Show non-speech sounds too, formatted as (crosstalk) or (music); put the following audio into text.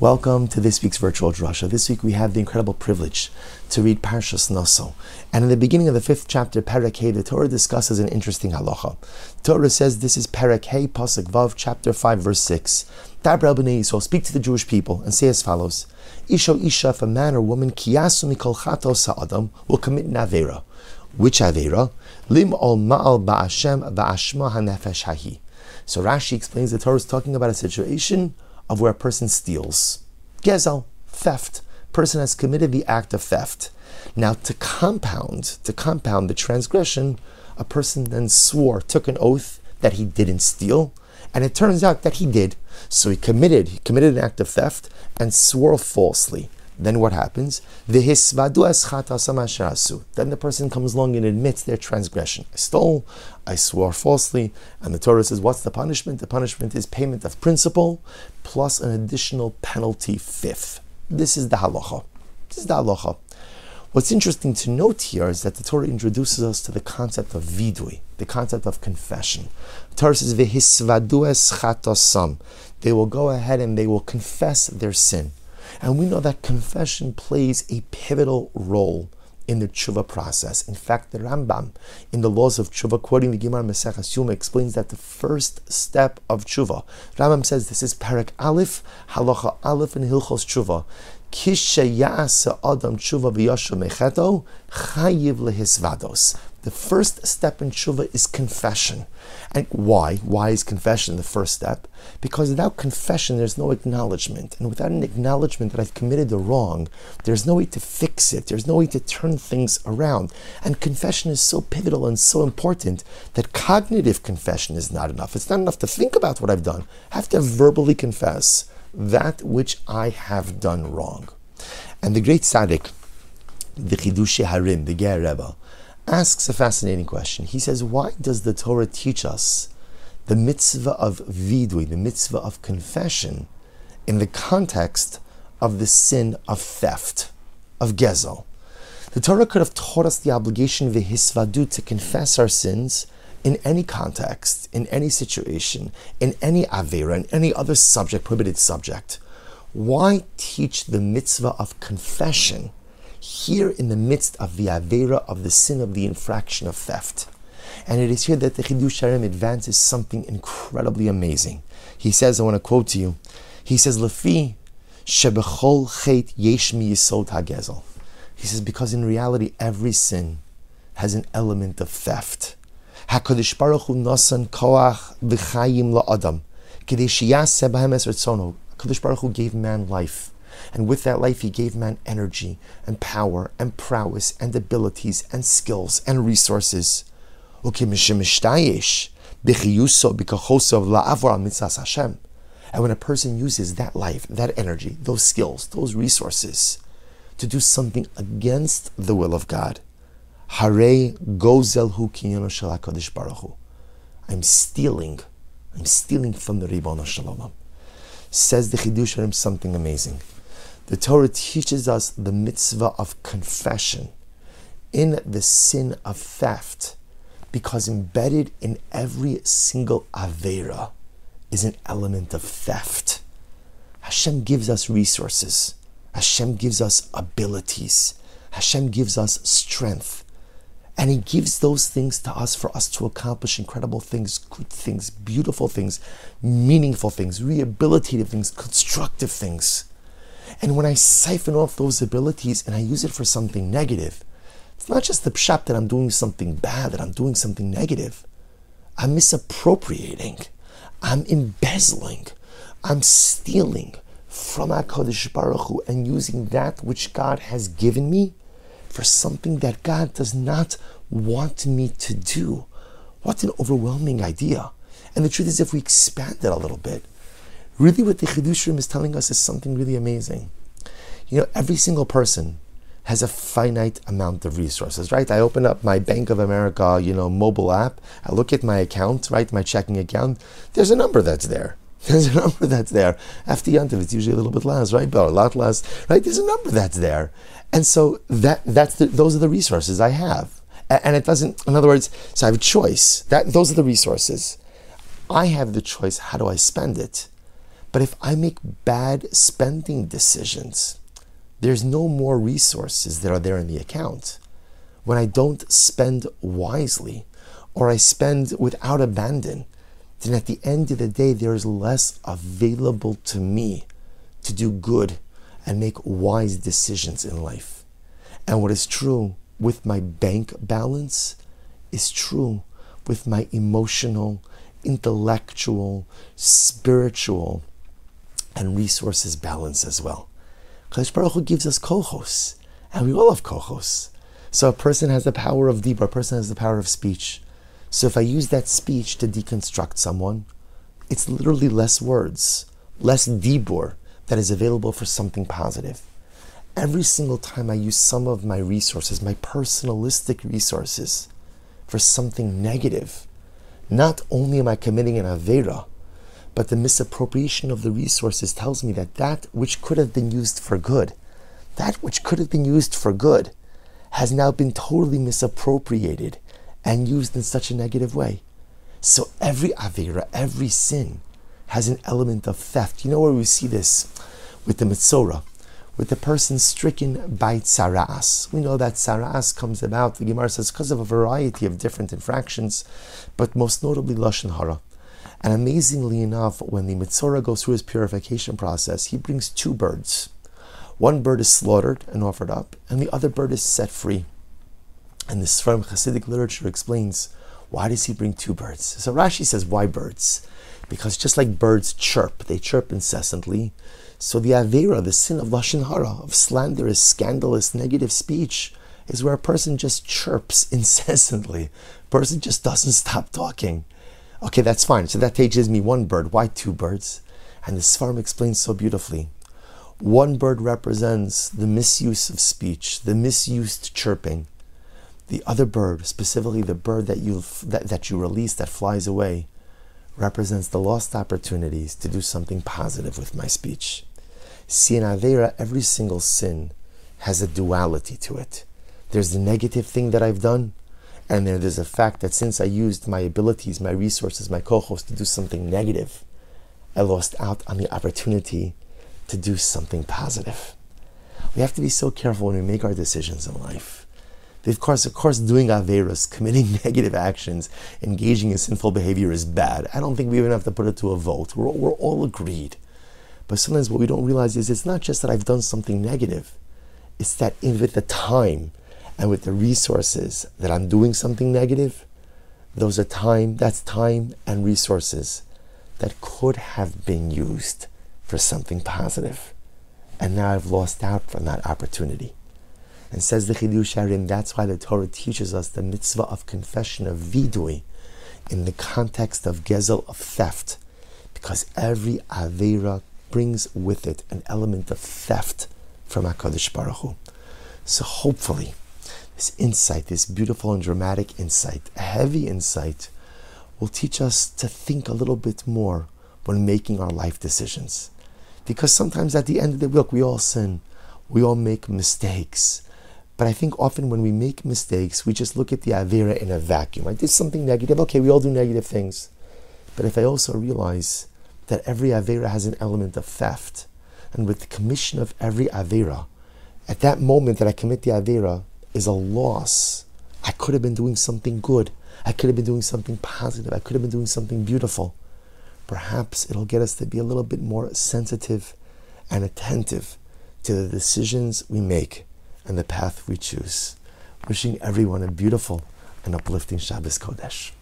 Welcome to this week's virtual drasha. This week we have the incredible privilege to read Parshas Naso. And in the beginning of the fifth chapter, Perek Hey, the Torah discusses an interesting halacha. Torah says this is Perek Hey, Pasuk Vav, chapter 5, verse 6. Dabra Yisrael, speak to the Jewish people and say as follows. Isha Isha, if a man or woman, kiyasu mikol chato sa'adam, will commit an avera. Which avera? Lim ol ma'al ba'ashem ba'ashma hanefesh hahi. So Rashi explains the Torah is talking about a situation of where a person steals. Gezel, theft. Person has committed the act of theft. Now, to compound, to compound the transgression, a person then swore, took an oath that he didn't steal, and it turns out that he did. So he committed, he committed an act of theft and swore falsely. Then what happens? Then the person comes along and admits their transgression. I stole, I swore falsely, and the Torah says, what's the punishment? The punishment is payment of principal plus an additional penalty fifth. This is the halacha. This is the halacha. What's interesting to note here is that the Torah introduces us to the concept of vidui, the concept of confession. The Torah says. They will go ahead and they will confess their sin. And we know that confession plays a pivotal role in the tshuva process. In fact, the Rambam, in the laws of tshuva, quoting the Gemara Maseches Yoma, explains that the first step of tshuva, Rambam says this is Perek Aleph, Halacha Aleph, and Hilchos Tshuva. Adam Tshuva Mecheto, Chayiv Lehisvados. The first step in tshuva is confession. And why? Why is confession the first step? Because without confession, there's no acknowledgement. And without an acknowledgement that I've committed the wrong, there's no way to fix it. There's no way to turn things around. And confession is so pivotal and so important that cognitive confession is not enough. It's not enough to think about what I've done. I have to verbally confess that which I have done wrong. And the great tzaddik, the Chidushei HaRim, the Ger Rebbe, asks a fascinating question. He says, Why does the Torah teach us the mitzvah of vidui, the mitzvah of confession, in the context of the sin of theft, of gezel? The Torah could have taught us the obligation of hisvadu to confess our sins in any context, in any situation, in any avera, in any other subject, prohibited subject. Why teach the mitzvah of confession? here in the midst of the Avera of the sin of the infraction of theft. And it is here that the Chidushei HaRim advances something incredibly amazing. He says, I want to quote to you, he says, Lefi shebechol chet yesh yisod hagezel. He says, because in reality, every sin has an element of theft. HaKadosh Baruch Hu nasan koach v'chayim la'adam. Kedei shiyaseh b'hem es HaKadosh Baruch Hu gave man life. And with that life, He gave man energy and power and prowess and abilities and skills and resources. And when a person uses that life, that energy, those skills, those resources to do something against the will of God, I'm stealing. I'm stealing from the Ribbon Shalom. Says the Chidushei HaRim something amazing. The Torah teaches us the mitzvah of confession in the sin of theft because embedded in every single Avera is an element of theft. Hashem gives us resources. Hashem gives us abilities. Hashem gives us strength. And He gives those things to us for us to accomplish incredible things, good things, beautiful things, meaningful things, rehabilitative things, constructive things. And when I siphon off those abilities and I use it for something negative, it's not just the pshat that I'm doing something bad, that I'm doing something negative. I'm misappropriating. I'm embezzling. I'm stealing from HaKadosh Baruch Hu and using that which God has given me for something that God does not want me to do. What an overwhelming idea. And the truth is, if we expand it a little bit, really what the Chidushei HaRim is telling us is something really amazing. You know, every single person has a finite amount of resources, right? I open up my Bank of America, you know, mobile app. I look at my account, right, my checking account. There's a number that's there. There's a number that's there. After Yantiv, it's usually a little bit less, right? But a lot less, right? There's a number that's there, and so that that's the, those are the resources I have, and it doesn't. In other words, so I have a choice. That those are the resources. I have the choice. How do I spend it? But if I make bad spending decisions, there's no more resources that are there in the account. When I don't spend wisely or I spend without abandon, then at the end of the day, there is less available to me to do good and make wise decisions in life. And what is true with my bank balance is true with my emotional, intellectual, spiritual, and resources balance as well. Kadosh Baruch Hu gives us kohos, and we all have kohos. So a person has the power of deep, a person has the power of speech. So if I use that speech to deconstruct someone, it's literally less words, less dibur that is available for something positive. Every single time I use some of my resources, my personalistic resources, for something negative, not only am I committing an avera, but the misappropriation of the resources tells me that that which could have been used for good, that which could have been used for good, has now been totally misappropriated and used in such a negative way. So every avera, every sin, has an element of theft. You know where we see this with the Metzora, with the person stricken by tzaraas. We know that tzaraas comes about, the Gemara says, because of a variety of different infractions, but most notably Lashon Hara. And amazingly enough, when the Metzora goes through his purification process, he brings two birds. One bird is slaughtered and offered up, and the other bird is set free. And the Sfarim Hasidic literature explains why does he bring two birds? So Rashi says, why birds? Because just like birds chirp, they chirp incessantly. So the Avera, the sin of Lashon Hara, of slanderous, scandalous, negative speech, is where a person just chirps (laughs) incessantly. A person just doesn't stop talking. Okay, that's fine. So that teaches me one bird. Why two birds? And the Sfarim explains so beautifully. One bird represents the misuse of speech, the misused chirping. The other bird, specifically the bird that you that, that you release that flies away, represents the lost opportunities to do something positive with my speech. See, in Avera, every single sin has a duality to it. There's the negative thing that I've done, and then there's a fact that since I used my abilities, my resources, my kohos to do something negative, I lost out on the opportunity to do something positive. We have to be so careful when we make our decisions in life. Of course, of course, doing averas, (laughs) committing negative actions, engaging in sinful behavior is bad. I don't think we even have to put it to a vote. We're, we're all agreed. But sometimes what we don't realize is it's not just that I've done something negative. It's that in with the time and with the resources that I'm doing something negative, those are time, that's time and resources that could have been used for something positive. And now I've lost out from that opportunity. And says the Chidushei HaRim, that's why the Torah teaches us the mitzvah of confession of vidui in the context of gezel, of theft. Because every avera brings with it an element of theft from HaKadosh Baruch Hu. So hopefully, this insight, this beautiful and dramatic insight, a heavy insight, will teach us to think a little bit more when making our life decisions. Because sometimes at the end of the week, we all sin, we all make mistakes. But I think often when we make mistakes, we just look at the Avera in a vacuum. I did something negative. Okay, we all do negative things. But if I also realize that every Avera has an element of theft, and with the commission of every Avera, at that moment that I commit the Avera, is a loss. I could have been doing something good. I could have been doing something positive. I could have been doing something beautiful. Perhaps it'll get us to be a little bit more sensitive and attentive to the decisions we make and the path we choose. Wishing everyone a beautiful and uplifting Shabbos Kodesh.